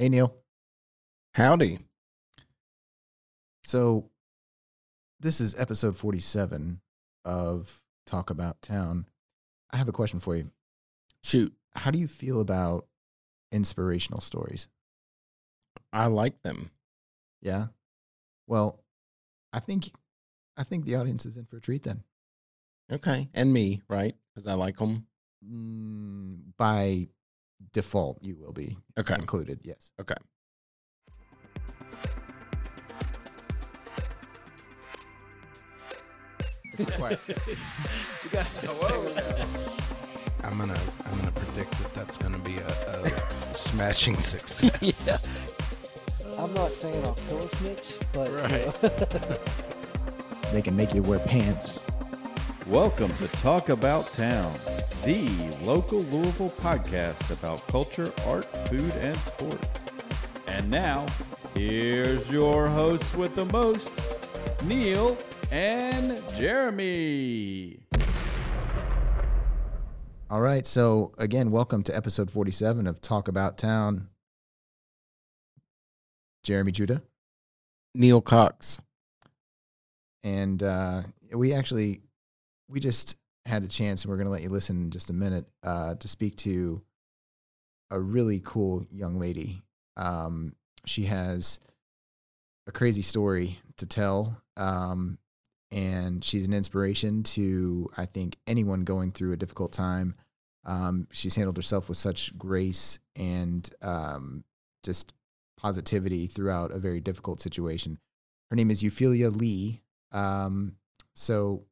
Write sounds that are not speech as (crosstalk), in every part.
Hey, Neil. Howdy. So, this is episode 47 of Talk About Town. I have a question for you. Shoot, How do you feel about inspirational stories? I like them. Yeah. Well, I think I think the audience is in for a treat then. Okay. And me, right? Because I like them. Mm, by default, you will be Okay. included. Yes. Okay. It's required. (laughs) you got I'm gonna I'm gonna predict that that's gonna be a, a (laughs) smashing success. I'm not saying I'll kill a snitch, but you Right. know. (laughs) They can make you wear pants. Welcome to Talk About Town, the local Louisville podcast about culture, art, food, and sports. And now, here's your hosts with the most, Neil and Jeremy. All right. So again, welcome to episode 47 of Talk About Town. Jeremy Judah. Neil Cox. And uh, we actually, we just had a chance, and we're going to let you listen in just a minute uh, to speak to a really cool young lady. Um, she has a crazy story to tell. Um, and she's an inspiration to, I think, anyone going through a difficult time. Um, she's handled herself with such grace and um, just positivity throughout a very difficult situation. Her name is Euphilia Lee. Um, so,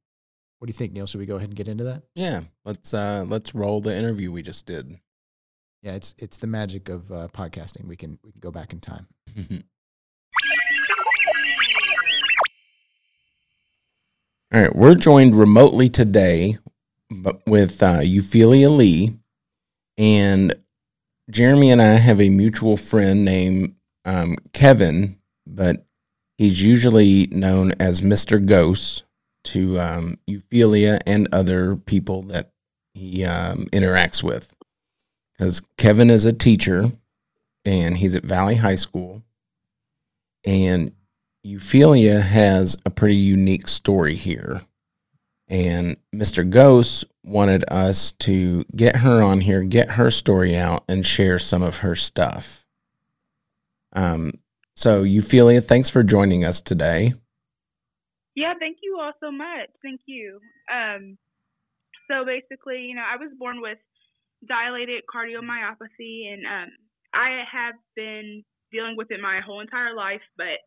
what do you think, Neil? Should we go ahead and get into that? Yeah. Let's uh let's roll the interview we just did. Yeah, it's it's the magic of uh, podcasting. We can we can go back in time. All right, we're joined remotely today but with uh, Euphilia Lee, and Jeremy and I have a mutual friend named um, Kevin, but he's usually known as Mister Ghost to um, and other people that he um, interacts with. Because Kevin is a teacher, and he's at Valley High School, and Euphilia has a pretty unique story here. And Mr. Ghost wanted us to get her on here, get her story out, and share some of her stuff. Um, so, Euphilia, thanks for joining us today. Yeah, thank you all so much. Thank you. Um, so basically, you know, I was born with dilated cardiomyopathy, and um, I have been dealing with it my whole entire life. But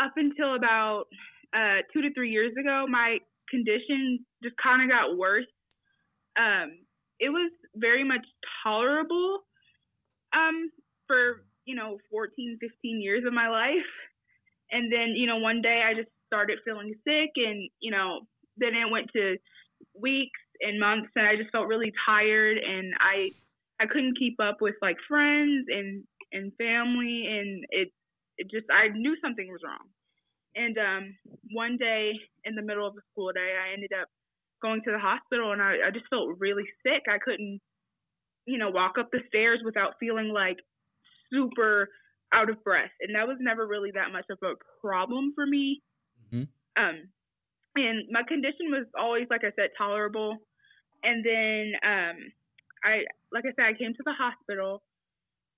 up until about uh, two to three years ago, my condition just kind of got worse. Um, it was very much tolerable um, for, you know, 14, 15 years of my life. And then, you know, one day I just started feeling sick and, you know, then it went to weeks and months and I just felt really tired and I I couldn't keep up with like friends and and family and it it just I knew something was wrong. And um one day in the middle of the school day I ended up going to the hospital and I, I just felt really sick. I couldn't, you know, walk up the stairs without feeling like super out of breath. And that was never really that much of a problem for me. Mhm. Um and my condition was always like I said tolerable. And then um I like I said I came to the hospital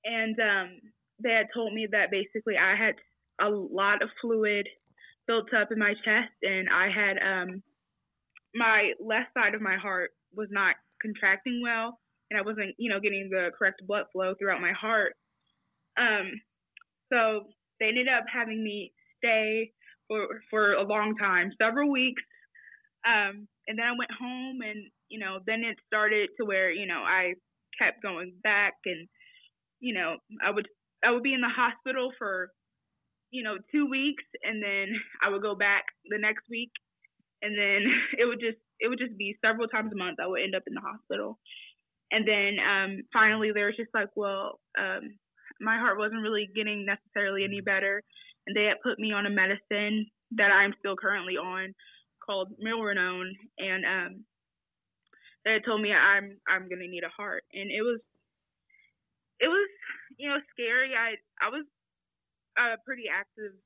and um they had told me that basically I had a lot of fluid built up in my chest and I had um my left side of my heart was not contracting well and I wasn't, you know, getting the correct blood flow throughout my heart. Um so they ended up having me stay for for a long time, several weeks. Um and then I went home and, you know, then it started to where, you know, I kept going back and you know, I would I would be in the hospital for you know, 2 weeks and then I would go back the next week and then (laughs) it would just it would just be several times a month I would end up in the hospital. And then um finally there was just like, well, um my heart wasn't really getting necessarily any better they had put me on a medicine that I'm still currently on called Milrinone and um they had told me I'm I'm gonna need a heart and it was it was you know, scary. I I was a pretty active,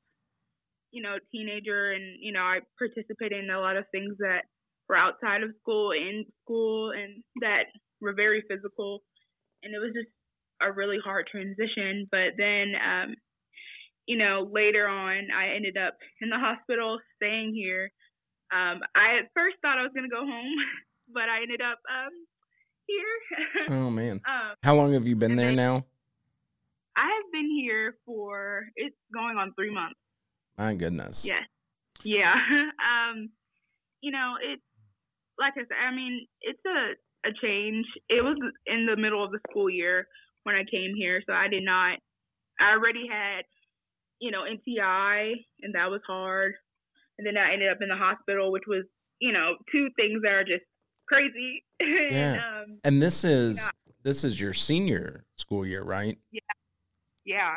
you know, teenager, and you know, I participated in a lot of things that were outside of school, in school, and that were very physical, and it was just a really hard transition. But then, um, you know, later on, I ended up in the hospital, staying here. Um, I at first thought I was gonna go home, (laughs) but I ended up um, here. (laughs) Oh man. um, How long have you been there then- now? I have been here for it's going on three months. My goodness. Yes. Yeah. (laughs) um, you know, it's like I said, I mean, it's a, a change. It was in the middle of the school year when I came here, so I did not I already had, you know, NTI and that was hard. And then I ended up in the hospital, which was, you know, two things that are just crazy. (laughs) and, Yeah. um, And this is this is your senior school year, right? Yeah. Yeah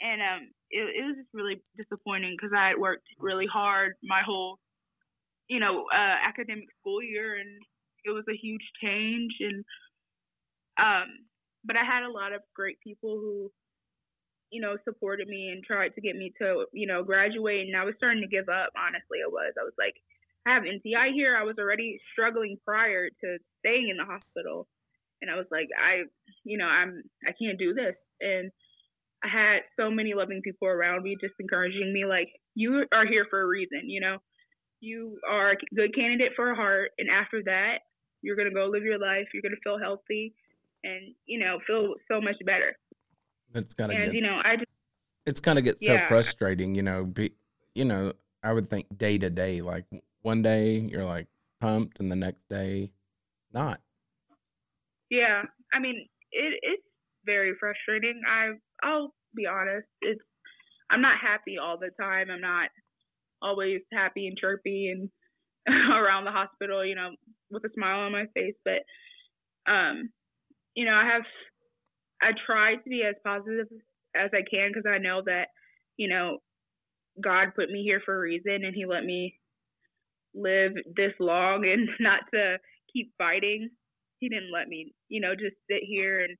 and um it, it was just really disappointing because i had worked really hard my whole you know uh academic school year and it was a huge change and um but i had a lot of great people who you know supported me and tried to get me to you know graduate and i was starting to give up honestly i was i was like i have nti here i was already struggling prior to staying in the hospital and i was like i you know i'm i can't do this and I had so many loving people around me just encouraging me like you are here for a reason, you know. You are a good candidate for a heart and after that you're going to go live your life, you're going to feel healthy and you know, feel so much better. It's gotta And get you know, I just it's gonna get so frustrating, you know. Be, you know, I would think day to day, like one day you're like pumped, and the next day not. yeah, I mean, it it's very frustrating. I I'll be honest. It's I'm not happy all the time. I'm not always happy and chirpy and (laughs) around the hospital, you know, with a smile on my face, but um you know, I have I try to be as positive as I can because I know that, you know, God put me here for a reason and he let me live this long and (laughs) not to keep fighting. He didn't let me, you know, just sit here and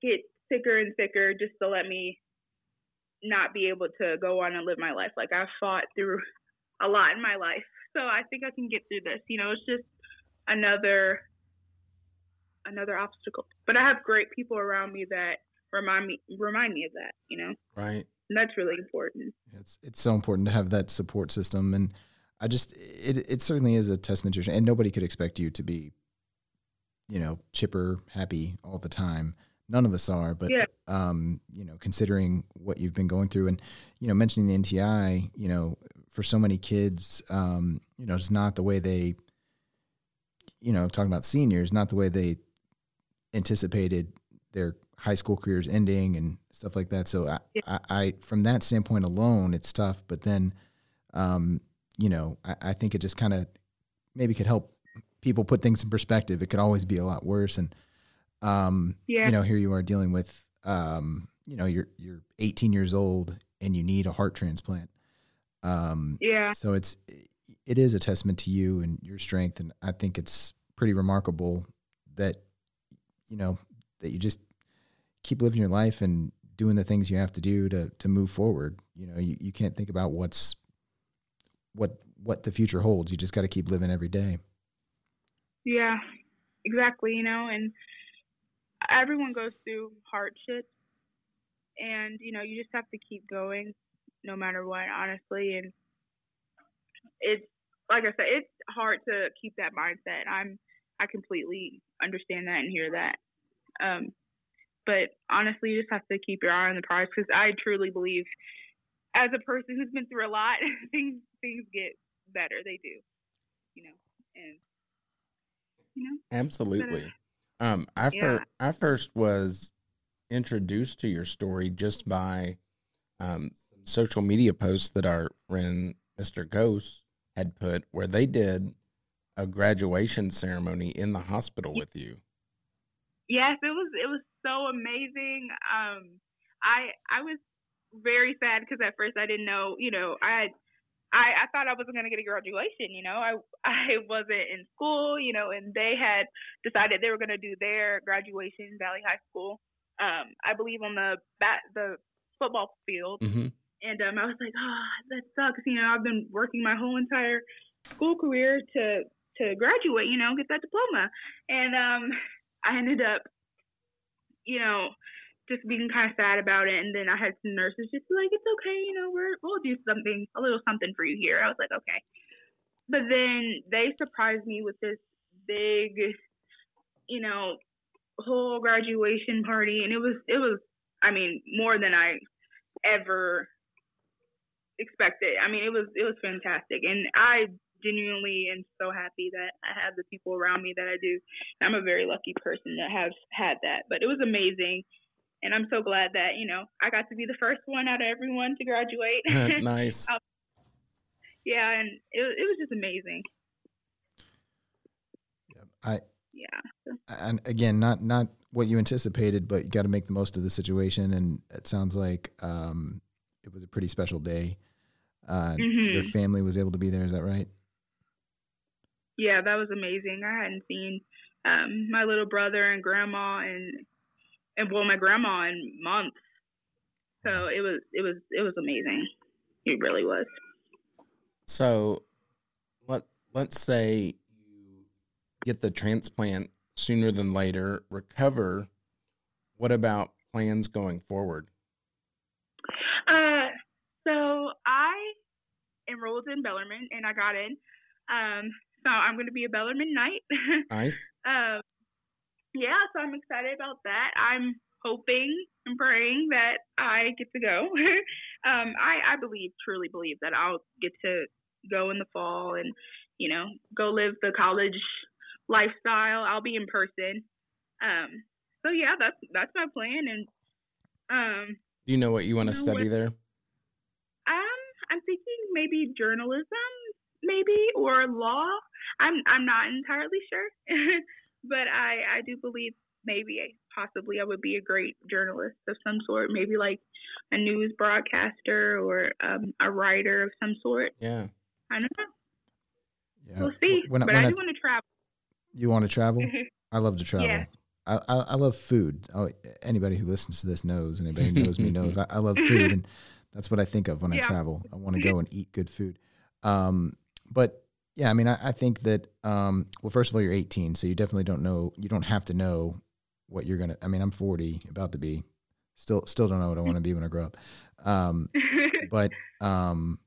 get sicker and sicker just to let me not be able to go on and live my life. Like I've fought through a lot in my life. So I think I can get through this. You know, it's just another another obstacle. But I have great people around me that remind me remind me of that, you know. Right. And that's really important. It's it's so important to have that support system, and I just it it certainly is a testament to and nobody could expect you to be, you know, chipper, happy all the time. None of us are, but Yeah. um, you know, considering what you've been going through, and you know, mentioning the NTI, you know, for so many kids, um, you know, it's not the way they, you know, talking about seniors, not the way they anticipated their high school careers ending and stuff like that. So I, Yeah. I, I from that standpoint alone, it's tough. But then, um, you know, I, I think it just kind of maybe could help people put things in perspective. It could always be a lot worse. And, um, Yeah. you know, here you are dealing with, um, you know, you're, you're 18 years old and you need a heart transplant. Um, Yeah. so it's, it is a testament to you and your strength. And I think it's pretty remarkable that, you know, that you just keep living your life and doing the things you have to do to, to move forward. You know, you, you can't think about what's, what, what the future holds. You just got to keep living every day. Yeah, exactly. You know, and everyone goes through hardships, and you know, you just have to keep going, no matter what. Honestly, and it's like I said, it's hard to keep that mindset. I'm, I completely understand that and hear that. Um, but honestly, you just have to keep your eye on the prize because I truly believe, as a person who's been through a lot, (laughs) things things get better. They do, you know, and you know. Absolutely. Um, I Yeah. fir- I first was introduced to your story just by um, social media posts that our friend Mr. Ghost had put, where they did a graduation ceremony in the hospital with you. Yes, it was it was so amazing. Um, I I was very sad because at first I didn't know, you know, I I, I thought I wasn't gonna get a graduation, you know. I (laughs) I wasn't in school, you know, and they had decided they were gonna do their graduation Valley High School. um, I believe on the bat the football field. hmm And um, I was like, oh, that sucks. You know, I've been working my whole entire school career to to graduate. You know, get that diploma. And um, I ended up, you know, just being kind of sad about it. And then I had some nurses just be like, it's okay. You know, we're we'll do something, a little something for you here. I was like, okay. But then they surprised me with this big, you know, whole graduation party, and it was it was, I mean, more than I ever expected. I mean, it was it was fantastic, and I genuinely am so happy that I have the people around me that I do. I'm a very lucky person that have had that, but it was amazing, and I'm so glad that you know I got to be the first one out of everyone to graduate. (laughs) nice. (laughs) yeah, and it it was just amazing. I Yeah. and again, not not what you anticipated, but you got to make the most of the situation. And it sounds like um, it was a pretty special day. Uh, Your Mhm. family was able to be there. Is that right? Yeah, that was amazing. I hadn't seen um, my little brother and grandma and and well, my grandma in months. So it was it was it was amazing. It really was. So let let's say you get the transplant sooner than later, recover. What about plans going forward? Uh, so I enrolled in Bellarmine and I got in. Um, so I'm going to be a Bellarmine Knight. (laughs) Nice. um, yeah, so I'm excited about that. I'm hoping and praying that I get to go. (laughs) um, I, I believe, truly believe that I'll get to go in the fall and, you know, go live the college lifestyle. I'll be in person. Um, so yeah, that's that's my plan. And um, Do you know what you want to You know study what? there? um, I'm thinking maybe journalism, maybe or law. I'm I'm not entirely sure, (laughs) but I I do believe maybe possibly I would be a great journalist of some sort, maybe like a news broadcaster or um, a writer of some sort. Yeah. I don't know. Yeah. We'll see. When, but when I I- do want to travel. you want to travel? (laughs) I love to travel. Yeah. I, I, I love food. Oh, anybody who listens to this knows. Anybody who knows me knows. I, I love food, and (laughs) that's what I think of when I travel. I want to go and eat good food. Um, but yeah, I mean, I, I think that. Um, well, first of all, you're 18, so you definitely don't know. You don't have to know what you're gonna. I mean, I'm 40, about to be. Still, still don't know what I want to be when I grow up. Um, (laughs) but um,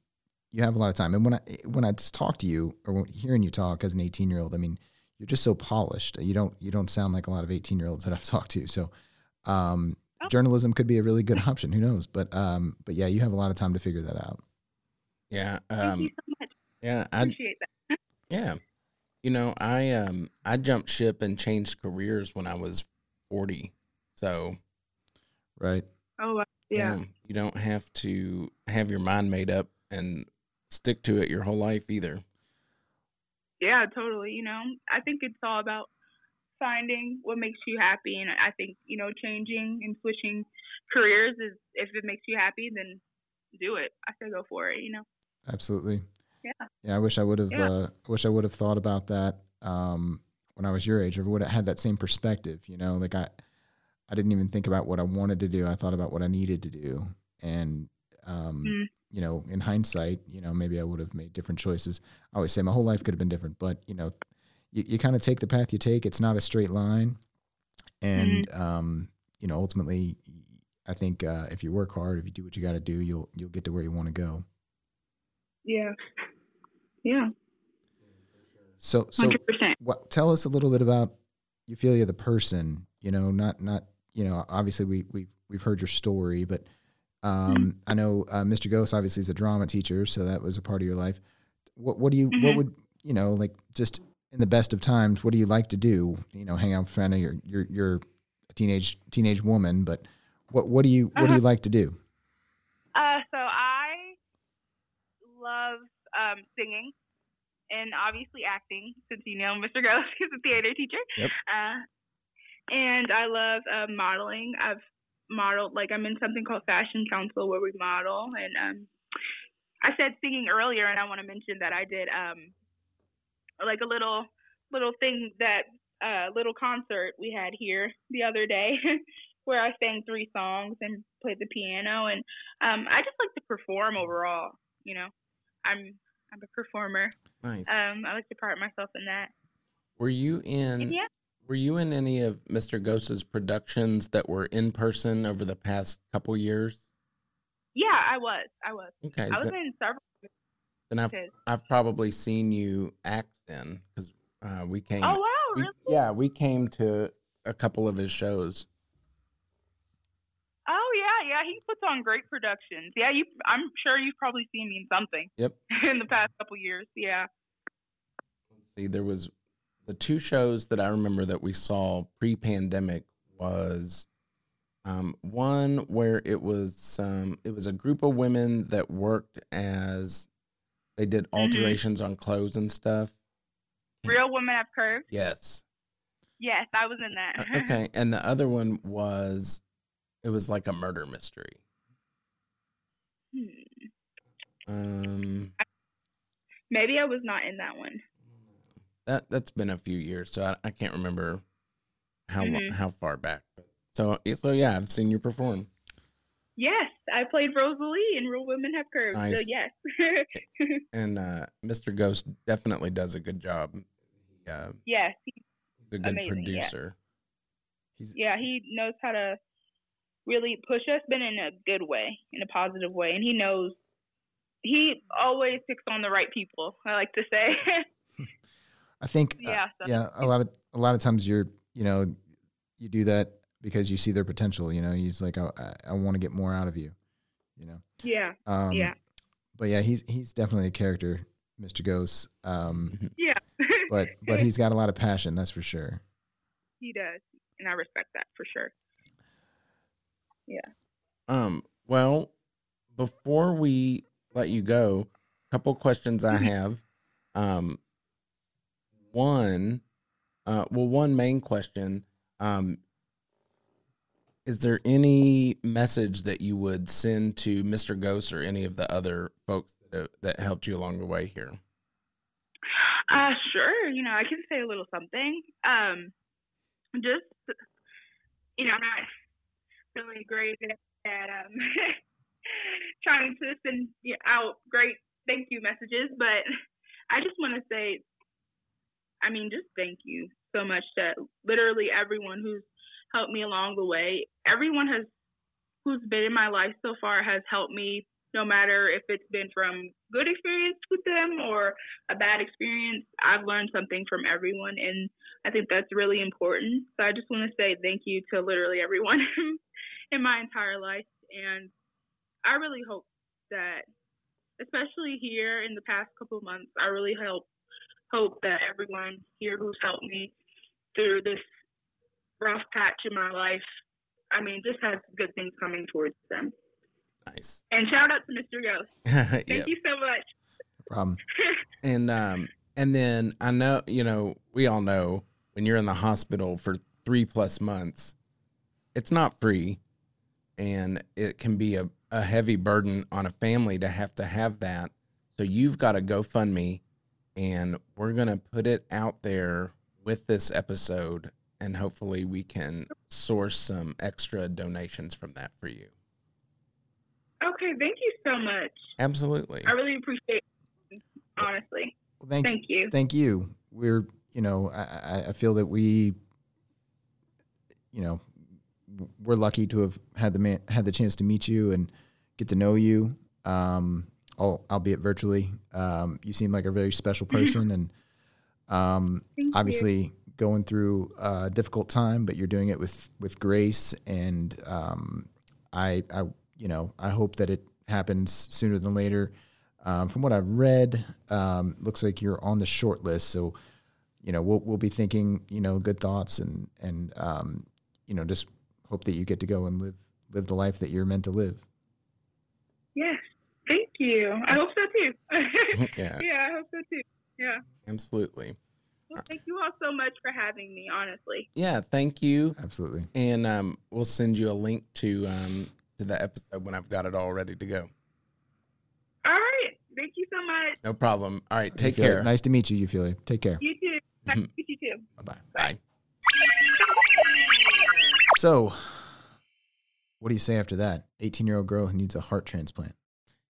you have a lot of time. And when I when I just talk to you or when, hearing you talk as an 18 year old, I mean, you're just so polished. You don't you don't sound like a lot of 18 year olds that I've (laughs) talked to. So, um, Oh. journalism could be a really good option. Who knows? But um, but yeah, you have a lot of time to figure that out. Yeah. Thank Um, you so much. Yeah. I Appreciate that. (laughs) Yeah. You know, I um I jumped ship and changed careers when I was 40. So, Right. Oh, wow. yeah. um, you don't have to have your mind made up and stick to it your whole life either. Yeah, totally. You know, I think it's all about finding what makes you happy. And I think, you know, changing and switching careers is if it makes you happy, then do it. I say go for it, you know? Absolutely. Yeah. Yeah. I wish I would have. Yeah. Uh, I wish I would have thought about that um, when I was your age. I would have had that same perspective. You know, like I, I didn't even think about what I wanted to do. I thought about what I needed to do, and um, Mm. you know, in hindsight, you know, maybe I would have made different choices. I always say my whole life could have been different, but you know, you, you kind of take the path you take. It's not a straight line, and um, you know, ultimately, I think uh, if you work hard, if you do what you got to do, you'll you'll get to where you want to go. Yeah. Yeah. So, so 100%. what, tell us a little bit about Euphilia the person. You know, not not you know. Obviously, we we we've heard your story, but um, I know uh, Mr. Ghost obviously is a drama teacher, so that was a part of your life. What what do you what Mhm. would you know like just in the best of times? What do you like to do? You know, hang out with friends. You're you're you're a teenage teenage woman, but what what do you what do you like to do? Uh, so I love um, singing and obviously acting, since you know Mr. Ghost (laughs) is a theater teacher. Yep. Uh, and I love uh, modeling. I've modeled, like, I'm in something called Fashion Council where we model. And um, I said singing earlier, and I want to mention that I did um, like a little little thing that uh, little concert we had here the other day (laughs) where I sang three songs and played the piano, and um, I just like to perform overall. You know, I'm I'm a performer. Nice. Um, I like to part myself in that. were you in? Yeah, Were you in any of Mr. Ghost's productions that were in person over the past couple years? yeah, I was. I was. Okay, I was in several. then I've I've probably seen you act then because uh, we came. oh wow, we- really? yeah, we came to a couple of his shows. Yeah. He puts on great productions. Yeah, you. I'm sure you've probably seen me in something Yep. (laughs) in the past couple years. Yeah. see there was the two shows that i remember that we saw pre-pandemic was um, one where it was um, it was a group of women that worked as they did Mhm. alterations on clothes and stuff Real women have curves. yes Yes, I was in that. Uh, okay and the other one was it was like a murder mystery Hmm. um Maybe I was not in that one. that that's been a few years so i, I can't remember how Mhm. how far back so so yeah i've seen you perform Yes, I played Rosalie in Real Women Have Curves. So yes. (laughs) and uh, Mr. Ghost definitely does a good job. He, uh, yes. he's a good Amazing, yeah. producer. He's Yeah, he knows how to really push us, but in a good way, in a positive way. And he knows he always picks on the right people, I like to say. (laughs) I think uh, yeah. So. yeah a lot of a lot of times you're you know you do that because you see their potential you know he's like oh, i, I want to get more out of you you know Yeah. um Yeah. but yeah he's he's definitely a character mr ghost um Yeah. but but (laughs) he's got a lot of passion that's for sure he does. And I respect that for sure. Um, well, before we let you go, a couple questions I have. Um, one, uh, well, one main question. Um, is there any message that you would send to Mr. Ghost or any of the other folks that, that helped you along the way here? Uh, sure. You know, I can say a little something. Um, just, you know, I'm not really great at um, (laughs) trying to send out great thank you messages, but I just want to say, I mean, just thank you so much to literally everyone who's helped me along the way. Everyone has who's been in my life so far has helped me no matter if it's been from good experience with them or a bad experience. I've learned something from everyone and i think that's really important. So i just want to say thank you to literally everyone (laughs) in my entire life and i really hope that especially here in the past couple of months i really hope hope that everyone here who's helped me through this rough patch in my life i mean just has good things coming towards them Nice. and shout out to Mr. Ghost. (laughs) Thank yeah. you so much. no problem (laughs) And um and then I know, you know, we all know when you're in the hospital for 3 plus months, it's not free and it can be a, a heavy burden on a family to have to have that. So you've got a GoFundMe and we're going to put it out there with this episode and hopefully we can source some extra donations from that for you. Okay, thank you so much. Absolutely. I really appreciate it, honestly. well thank, Thank you. thank you we're you know I, I- I feel that we you know we're lucky to have had the man, had the chance to meet you and get to know you um al- albeit virtually um you seem like a very special (laughs) person and um Thank you. obviously going through a difficult time but you're doing it with with grace and um i i you know i hope that it happens sooner than later um, from what I've read, um, looks like you're on the short list. So, you know, we'll we'll be thinking, you know, good thoughts and and um, you know, just hope that you get to go and live live the life that you're meant to live. Yes, thank you. I hope so too. (laughs) (laughs) yeah, yeah, I hope so too. Yeah. absolutely. Well, thank you all so much for having me, honestly. Yeah, thank you. Absolutely. and um, we'll send you a link to um, to the episode when I've got it all ready to go. All right. Thank you so much. No problem. All right, take Euphilia, care. Nice to meet you, Euphilia. Take care. You too. Nice to meet you too. Bye bye. Bye. So, what do you say after that? 18 year old girl who needs a heart transplant.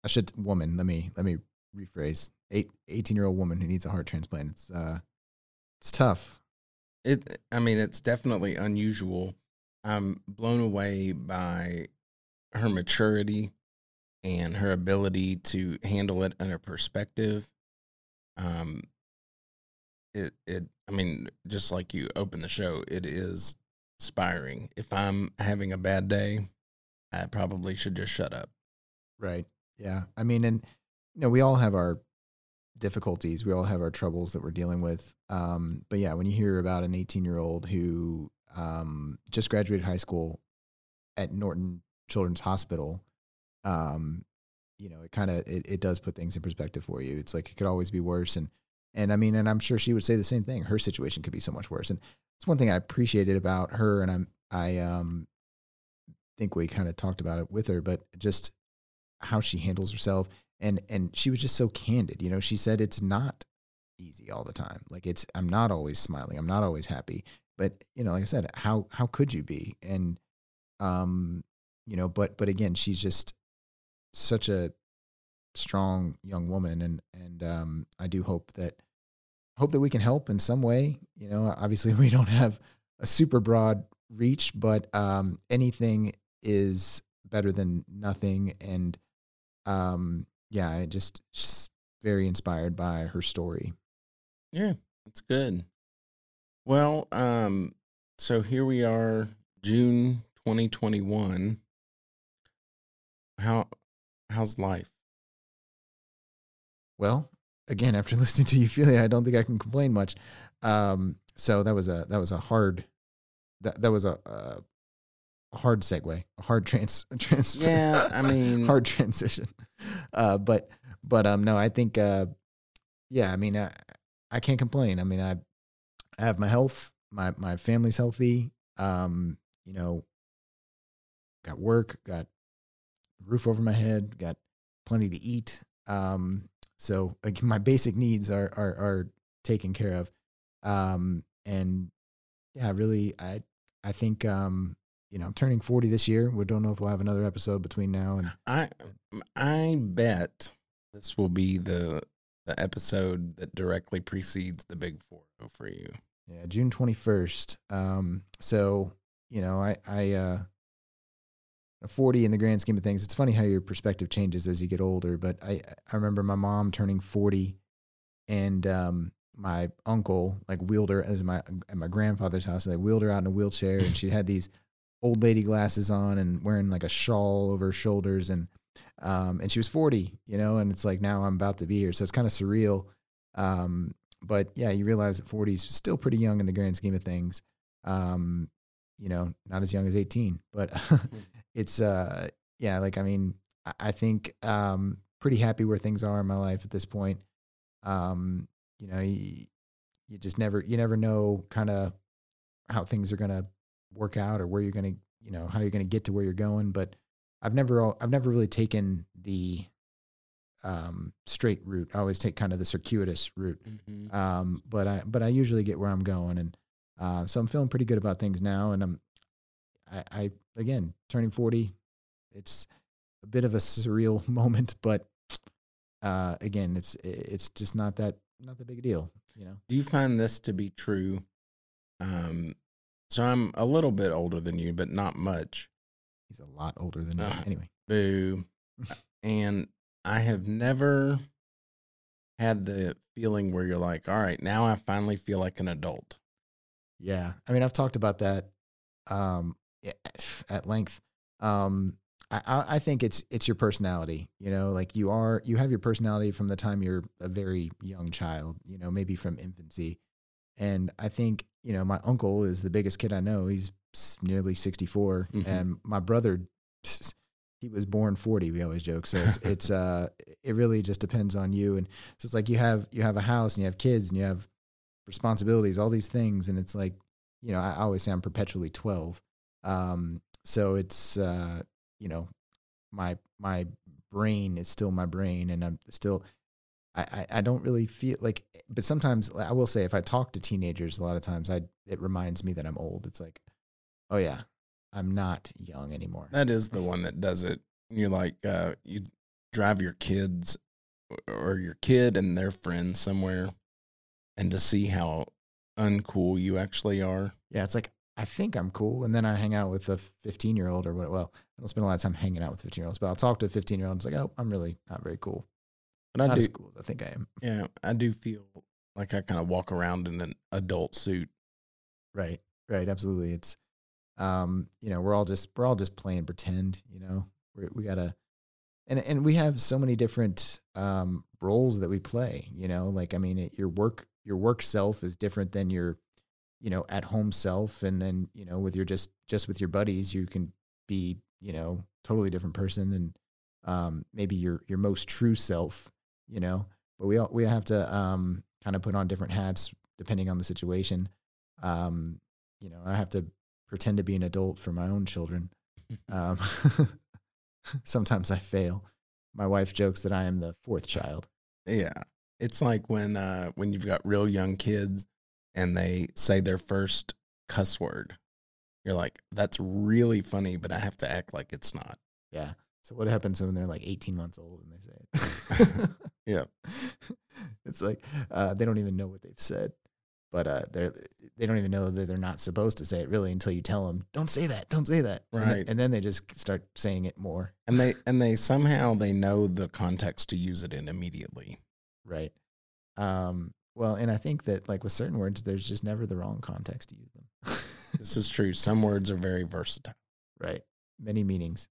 I should woman. Let me let me rephrase. Eight, 18 year old woman who needs a heart transplant. It's uh, it's tough. It. I mean, it's definitely unusual. I'm blown away by her maturity and her ability to handle it a perspective. Um, it it. I mean, just like you open the show, it is inspiring. If I'm having a bad day, I probably should just shut up. Right. Yeah. I mean, and you know, we all have our difficulties. We all have our troubles that we're dealing with. Um, but yeah, when you hear about an 18 year old who um, just graduated high school at Norton Children's Hospital, um, you know, it kind of it, it does put things in perspective for you. It's like it could always be worse, and and I mean, and I'm sure she would say the same thing. Her situation could be so much worse, and it's one thing I appreciated about her, and I'm I um think we kind of talked about it with her, but just how she handles herself. And and she was just so candid you know? She said it's not easy all the time. Like it's i'm not always smiling. I'm not always happy. But you know like i said how how could you be? And um you know but but again she's just such a strong young woman and and um i do hope that hope that we can help in some way you know obviously (laughs) we don't have a super broad reach but um anything is better than nothing and um yeah i just, just very inspired by her story Yeah, that's good. Well, um, so here we are, June 2021. How how's life? well again after (laughs) listening to euphilia i don't think i can complain much. Um so that was a that was a hard that that was a, a hard segue a hard trans (laughs) transfer Yeah, I mean- (laughs) hard transition. Uh but but um no i think uh yeah i mean i i can't complain. I mean i i have my health my my family's healthy. Um you know got work got roof over my head got plenty to eat. Um so like my basic needs are are are taken care of um and yeah really i i think um you know i'm turning 40 this year we don't know if we'll have another episode between now and I I bet this will be the the episode that directly precedes the big four for you. Yeah, June twenty first. Um, so you know, I I uh, forty in the grand scheme of things. It's funny how your perspective changes as you get older. But I I remember my mom turning forty, and um, my uncle like wheeled her as my at my grandfather's house. And They wheeled her out in a wheelchair, and she had these old lady glasses on and wearing like a shawl over her shoulders, and um, and she was forty. You know, and it's like now I'm about to be here, so it's kind of surreal. Um, but yeah, you realize that 40 is still pretty young in the grand scheme of things. Um, you know, not as young as 18, but it's, uh, yeah, like, I mean, I, think, um, pretty happy where things are in my life at this point. Um, you know, you, you just never, you never know kind of how things are going to work out or where you're going to, you know, how you're going to get to where you're going. But I've never, I've never really taken the, um, straight route. I always take kind of the circuitous route. Um, but I but I usually get where I'm going, and uh, so I'm feeling pretty good about things now. And I'm I, I again turning 40. It's a bit of a surreal (laughs) moment, but uh, again, it's it's just not that not that big a deal, you know. Do you find this to be true? Um, so I'm a little bit older than you, but not much. He's a lot older than me. Uh, Anyway, Boo. (laughs) and I have never had the feeling where you're like, all right, now I finally feel like an adult. yeah. I mean, I've talked about that um, at length. Um, I, I think it's it's your personality. You know, like you are you have your personality from the time you're a very young child. You know, maybe from infancy. And I think you know my uncle is the biggest kid I know. He's nearly 64, Mhm. and my brother, he was born 40. We always joke. So it's it's (laughs) uh it really just depends on you. And so it's like you have you have a house and you have kids and you have responsibilities, all these things, and it's like you know I, I always say I'm perpetually 12. Um, so it's uh you know my my brain is still my brain, and I'm still I, I, I don't really feel like, but sometimes I will say if I talk to teenagers, a lot of times I it reminds me that I'm old. It's like, oh yeah, I'm not young anymore. That is the one that does it. You're like, uh, you drive your kids or your kid and their friends somewhere and to see how uncool you actually are. Yeah, it's like I think I'm cool, and then I hang out with a 15 year old or what? Well, I don't spend a lot of time hanging out with 15 year olds, but I'll talk to a 15 year old. It's like, oh, I'm really not very cool. But I not do, as cool as I think I am. yeah, I do feel like I kind of walk around in an adult suit. Right, right, absolutely. It's, um, you know, we're all just we're all just playing pretend. You know, we we gotta, and and we have so many different um roles that we play. You know, like I mean, it, your work your work self is different than your, you know, at home self, and then you know, with your just just with your buddies, you can be you know totally different person, and um maybe your your most true self. You know, but we all we have to um kind of put on different hats depending on the situation. Um, you know, I have to pretend to be an adult for my own children. (laughs) Um, (laughs) sometimes I fail. My wife jokes that I am the fourth child. Yeah. It's like when uh when you've got real young kids and they say their first cuss word. You're like, that's really funny, but I have to act like it's not. Yeah. So what happens when they're like 18 months old and they say it? (laughs) Yeah. (laughs) It's like uh, they don't even know what they've said, but uh, they're they don't even know that they're not supposed to say it really until you tell them, "Don't say that, don't say that." And, then- Right. and then they just start saying it more. And they (laughs) and they somehow they know the context to use it in immediately. Right. Um, well, and I think that like with certain words, there's just never the wrong context to use them. (laughs) This is true. Some words are very versatile. right. Many meanings.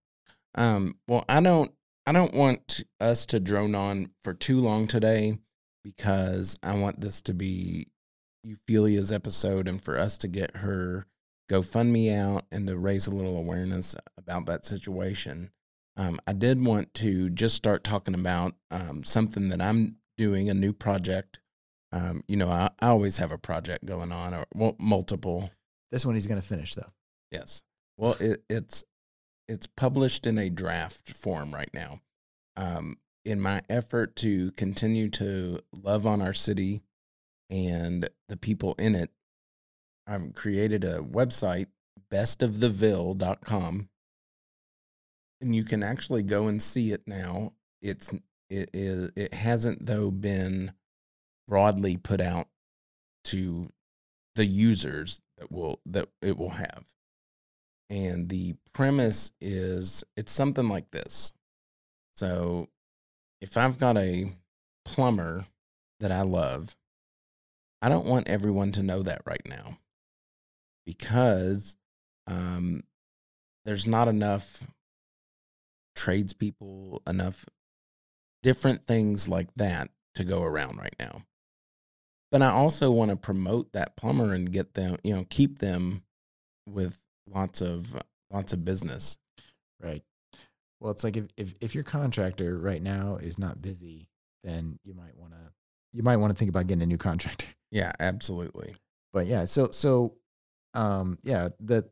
Um, well, I don't I don't want us to drone on for too long today because I want this to be Euphilia's episode and for us to get her GoFundMe out and to raise a little awareness about that situation. Um, I did want to just start talking about um, something that I'm doing, a new project. Um, you know, I, I always have a project going on or well, multiple. This one he's going to finish though. Yes. Well, it, it's it's published in a draft form right now. Um, in my effort to continue to love on our city and the people in it, I've created a website, bestoftheville.com. And you can actually go and see it now. It's it is it hasn't though been broadly put out to the users that will that it will have. And the premise is it's something like this. So if I've got a plumber that I love, I don't want everyone to know that right now because um, there's not enough tradespeople, enough different things like that to go around right now. But I also want to promote that plumber and get them, you know, keep them with lots of lots of business. Right. Well, it's like if, if, if your contractor right now is not busy, then you might want to you might want to think about getting a new contractor. (laughs) Yeah, absolutely. But yeah, so so um yeah, the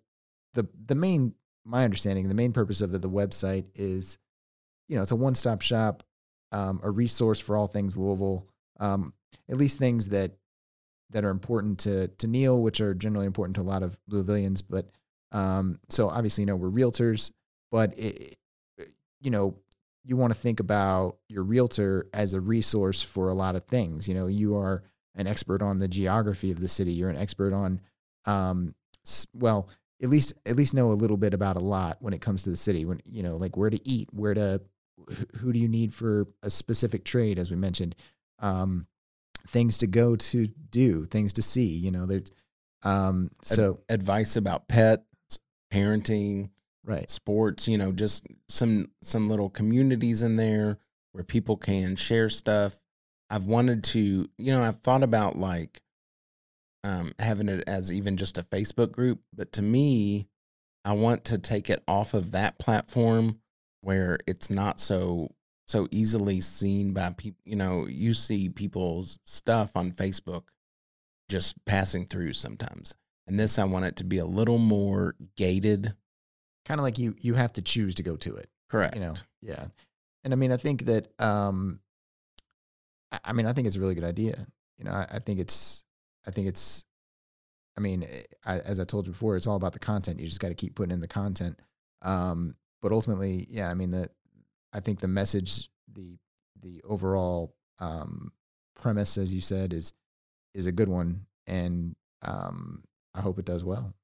the the main my understanding, the main purpose of the, the website is you know, it's a one-stop shop, um, a resource for all things Louisville, um, at least things that that are important to to Neil, which are generally important to a lot of Louisvillians. But um, so obviously, you know, we're realtors, but it, you know, you want to think about your realtor as a resource for a lot of things. You know, you are an expert on the geography of the city. You're an expert on, um, well, at least at least know a little bit about a lot when it comes to the city. When you know, like where to eat, where to, who do you need for a specific trade, as we mentioned, um, things to go to do, things to see. You know, there's, um, so Advice about pets, parenting, right, sports, you know, just some some little communities in there where people can share stuff. I've wanted to, you know, I've thought about like um, having it as even just a Facebook group, but to me, I want to take it off of that platform where it's not so so easily seen by people. You know, you see people's stuff on Facebook just passing through sometimes, and this I want it to be a little more gated. kind of like you you have to choose to go to it. Correct. you know yeah and i mean i think that um I- i mean i think it's a really good idea you know i, I think it's i think it's I mean, eh, I, as I told you before, it's all about the content. You just got to keep putting in the content. Um, but ultimately, yeah, I mean, the I think the message, the the overall um, premise, as you said, is is a good one, and um, I hope it does well.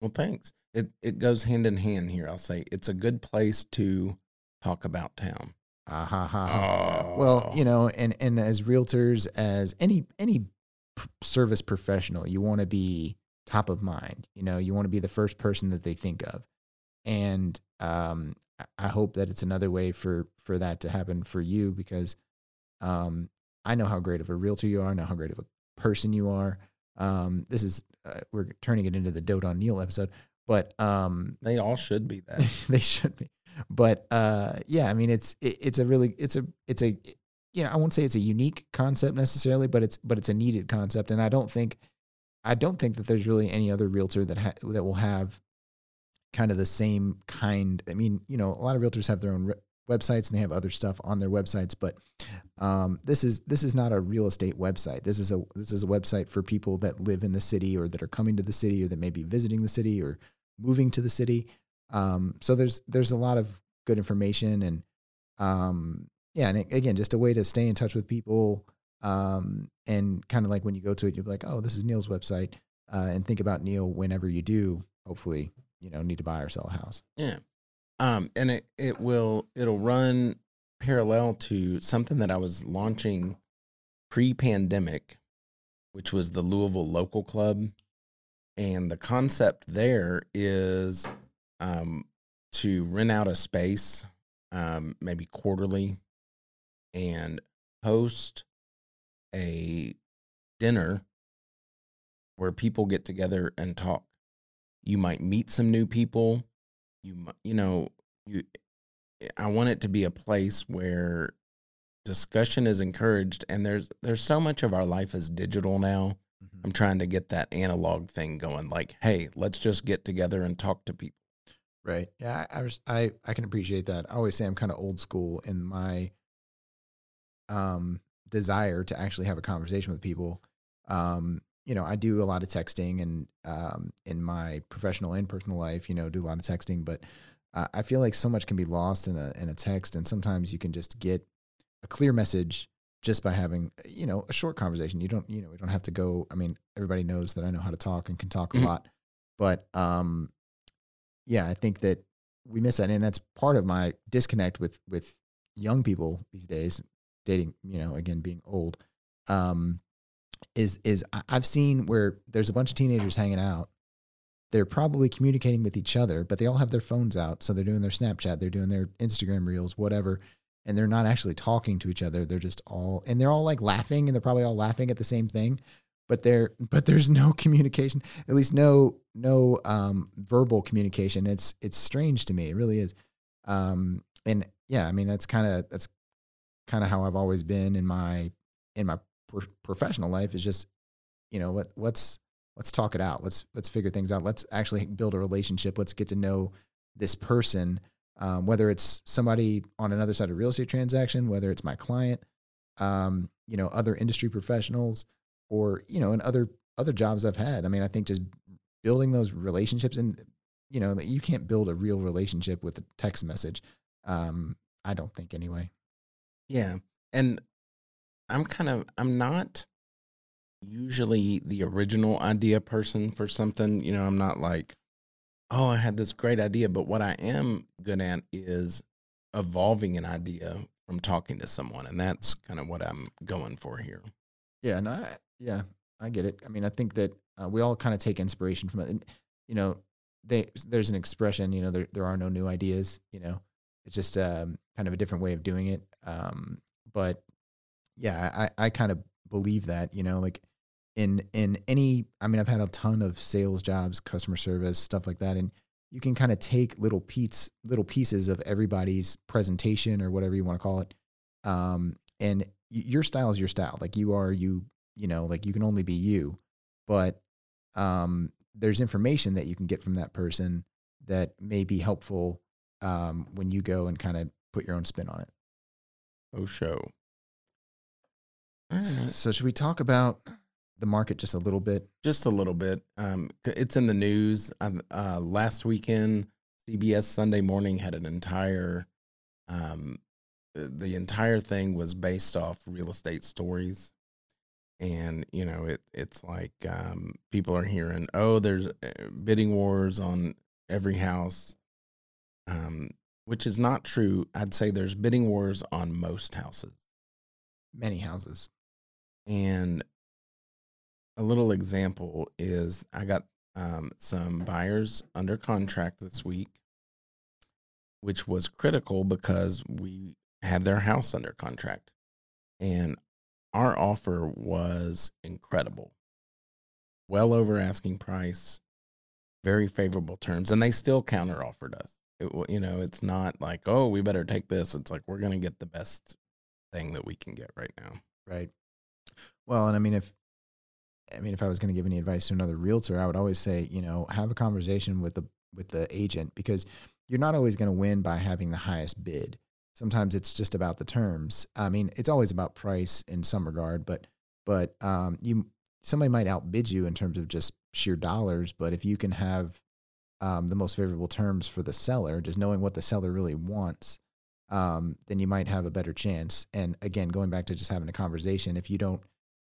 Well, thanks. It it goes hand in hand here. I'll say it's a good place to talk about town. Ah, ha, ha, ha. Well, Oh. you know, and and as realtors, as any any service professional, you want to be top of mind. You know, you want to be the first person that they think of, and um, I- hope that it's another way for for that to happen for you because um, I know how great of a realtor you are. I know how great of a person you are. Um, this is uh, we're turning it into the Dote on Neil episode, but um, they all should be that. (laughs) they should be. But uh, yeah, I mean, it's it, it's a really it's a it's a you know I won't say it's a unique concept necessarily, but it's but it's a needed concept, and I don't think I don't think that there's really any other realtor that ha- that will have kind of the same kind. I mean, you know, a lot of realtors have their own re- websites and they have other stuff on their websites, but um, this is this is not a real estate website. This is a this is a website for people that live in the city or that are coming to the city or that may be visiting the city or moving to the city. Um, so there's there's a lot of good information and um, yeah, and a- again, just a way to stay in touch with people. Um, and kind of like when you go to it, you're like, oh, this is Neil's website, uh, and think about Neil whenever you do. Hopefully, you know, need to buy or sell a house. Yeah. Um, and it, it will it'll run parallel to something that I was launching pre-pandemic, which was the Louisville Local Club. And the concept there is um, to rent out a space, um, maybe quarterly, and host a dinner where people get together and talk. You might meet some new people. You you know you. I want it to be a place where discussion is encouraged, and there's there's so much of our life is digital now. I'm trying to get that analog thing going. Like, hey, let's just get together and talk to people. Right. Yeah, I, I I can appreciate that. I always say I'm kind of old school in my um desire to actually have a conversation with people. Um, you know, I do a lot of texting and um in my professional and personal life, you know, do a lot of texting, but uh, I feel like so much can be lost in a in a text and sometimes you can just get a clear message just by having, you know, a short conversation. You don't, you know, we don't have to go, I mean, everybody knows that I know how to talk and can talk a Mhm. lot. But um yeah, I think that we miss that, and that's part of my disconnect with with young people these days. Dating, you know, again being old, um, is is I've seen where there's a bunch of teenagers hanging out. They're probably communicating with each other, but they all have their phones out, so they're doing their Snapchat, they're doing their Instagram reels, whatever, and they're not actually talking to each other. They're just all, and they're all like laughing, and they're probably all laughing at the same thing, but there, (laughs) but there's no communication at least no no um verbal communication it's it's strange to me it really is um and yeah i mean that's kind of that's kind of how i've always been in my in my pro- professional life is just you know let, let's let's talk it out. Let's let's figure things out. Let's actually build a relationship. Let's get to know this person um, whether it's somebody on another side of real estate transaction whether it's my client um, you know other industry professionals or you know in other other jobs i've had. I mean i think just building those relationships and you know that you can't build a real relationship with a text message um i don't think anyway. Yeah. And I'm kind of I'm not usually the original idea person for something. You know, I'm not like, oh, I had this great idea. But what I am good at is evolving an idea from talking to someone. And that's kind of what I'm going for here. yeah and i yeah i get it i mean i think that uh, we all kind of take inspiration from it and you know they there's an expression you know there, there are no new ideas you know it's just um, kind of a different way of doing it um, but yeah i i kind of believe that you know like in in any i mean i've had a ton of sales jobs customer service stuff like that and you can kind of take little piece little pieces of everybody's presentation or whatever you want to call it um, and your style is your style like you are you you know like you can only be you but um, there's information that you can get from that person that may be helpful um, when you go and kind of put your own spin on it Oh, show. Right. so should we talk about the market just a little bit? Just a little bit. Um, it's in the news. Uh, last weekend, CBS Sunday Morning had an entire, um, uh, the entire thing was based off real estate stories, and you know it. It's like um, people are hearing, oh, there's uh, bidding wars on every house, um, which is not true. I'd say there's bidding wars on most houses. Many houses. And a little example is I got um, some buyers under contract this week, which was critical because we had their house under contract. And our offer was incredible. Well over asking price, very favorable terms, and they still counter offered us. It, you know, it's not like, oh, we better take this. It's like we're going to get the best thing that we can get right now. Right. Well, and I mean, if I mean, if I was going to give any advice to another realtor, I would always say, you know, have a conversation with the with the agent because you're not always going to win by having the highest bid. Sometimes it's just about the terms. I mean, it's always about price in some regard, but but um, you somebody might outbid you in terms of just sheer dollars. But if you can have um, the most favorable terms for the seller, just knowing what the seller really wants, um, then you might have a better chance. And again, going back to just having a conversation, if you don't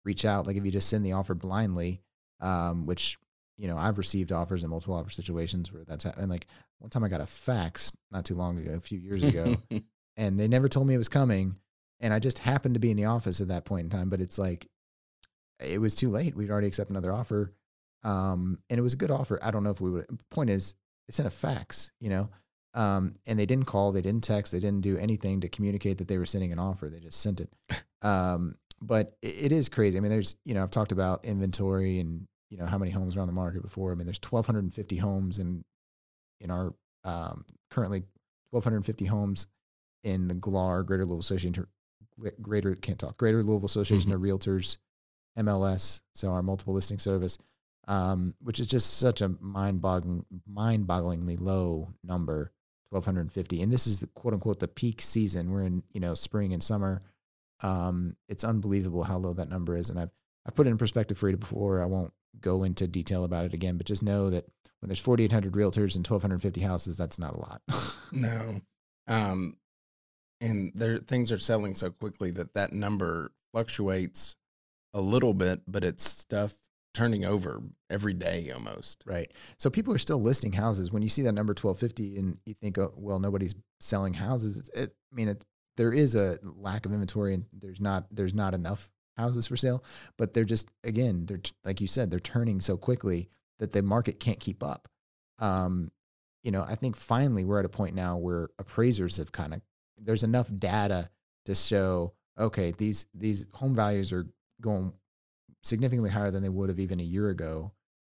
reach out, like if you just send the offer blindly, um, which you know I've received offers in multiple offer situations where that's happened. And like one time I got a fax not too long ago, a few years ago, (laughs) and they never told me it was coming, and I just happened to be in the office at that point in time. But it's like it was too late. We'd already accepted another offer, um, and it was a good offer. I don't know if we would. Point is, it's in a fax, you know. Um, and they didn't call, they didn't text, they didn't do anything to communicate that they were sending an offer. They just sent it. (laughs) Um, but it, is crazy. I mean, there's, you know, I've talked about inventory and, you know, how many homes are on the market before. I mean, there's 1,250 homes in, in our, um, currently 1,250 homes in the GLAR, Greater Louisville Association, Greater, can't talk, Greater Louisville Association of Realtors, MLS. So our multiple listing service, um, which is just such a mind-boggling, mind-bogglingly low number, 1,250. And this is the quote unquote the peak season. We're in, you know, spring and summer. Um, it's unbelievable how low that number is. And I've, I've put it in perspective for you before. I won't go into detail about it again, but just know that when there's 4,800 realtors and 1,250 houses, that's not a lot. (laughs) No. Um, and there things are selling so quickly that that number fluctuates a little bit, but it's stuff turning over every day almost. Right. So people are still listing houses. When you see that number 1250 and you think, oh, well, nobody's selling houses. It, it, I mean, it, there is a lack of inventory and there's not, there's not enough houses for sale, but they're just, again, they're, like you said, they're turning so quickly that the market can't keep up. Um, you know, I think finally we're at a point now where appraisers have kind of, there's enough data to show, okay, these, these home values are going significantly higher than they would have even a year ago.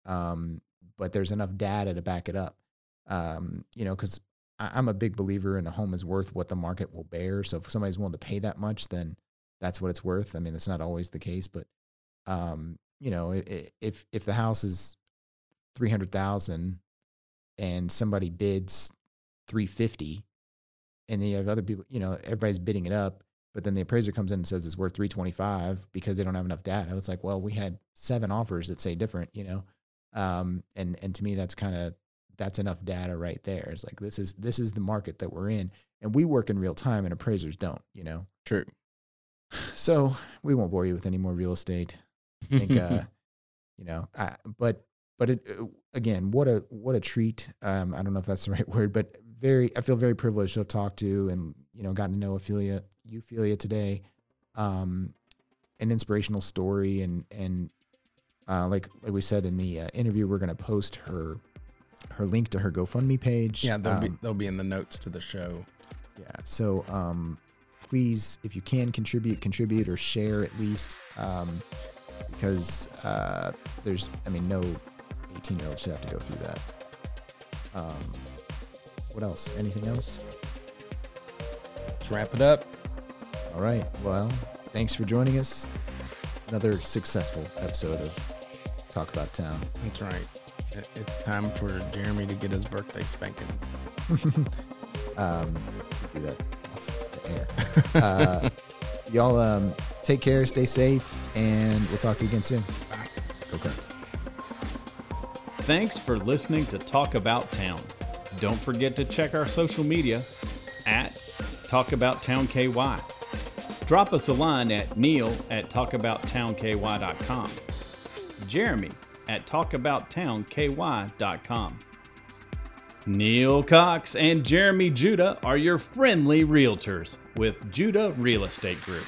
Um, but there's enough data to back it up. Um, you know, because I'm a big believer in a home is worth what the market will bear. So if somebody's willing to pay that much, then that's what it's worth. I mean, that's not always the case, but um, you know, i- i- if if the house is three hundred thousand and somebody bids three fifty, and then you have other people, you know, everybody's bidding it up, but then the appraiser comes in and says it's worth 325 because they don't have enough data. It's like, well, we had seven offers that say different, you know. Um, and and to me that's kind of that's enough data right there. It's like this is this is the market that we're in and we work in real time and appraisers don't, you know. True. (sighs) So, we won't bore you with any more real estate. I think uh (laughs) you know, I, but but it uh, again, what a what a treat. Um I don't know if that's the (laughs) right word, but very I feel very privileged to talk to and you know, gotten to know Ophelia Euphilia today. Um an inspirational story and and uh, like like we said in the uh, interview, we're going to post her her link to her GoFundMe page. Yeah, they'll be Um, they'll be in the notes to the show. yeah. So um, please, if you can contribute, contribute or share at least, um, because uh, there's, I mean, no 18 year old should have to go through that. Um, what else? Anything else? Let's wrap it up. All right. Well, thanks for joining us. Another successful episode of Talk About Town. That's right. It- It's time for Jeremy to get his birthday spankings. (laughs) um, do that off the air. Uh, (laughs) y'all um, take care, stay safe, and we'll talk to you again soon. Go Cards. Thanks for listening to Talk About Town. Don't forget to check our social media at Talk About Town KY. Drop us a line at neil at talkabouttownky.com. Jeremy at talkabouttownky.com. Neil Cox and Jeremy Judah are your friendly realtors with Judah Real Estate Group.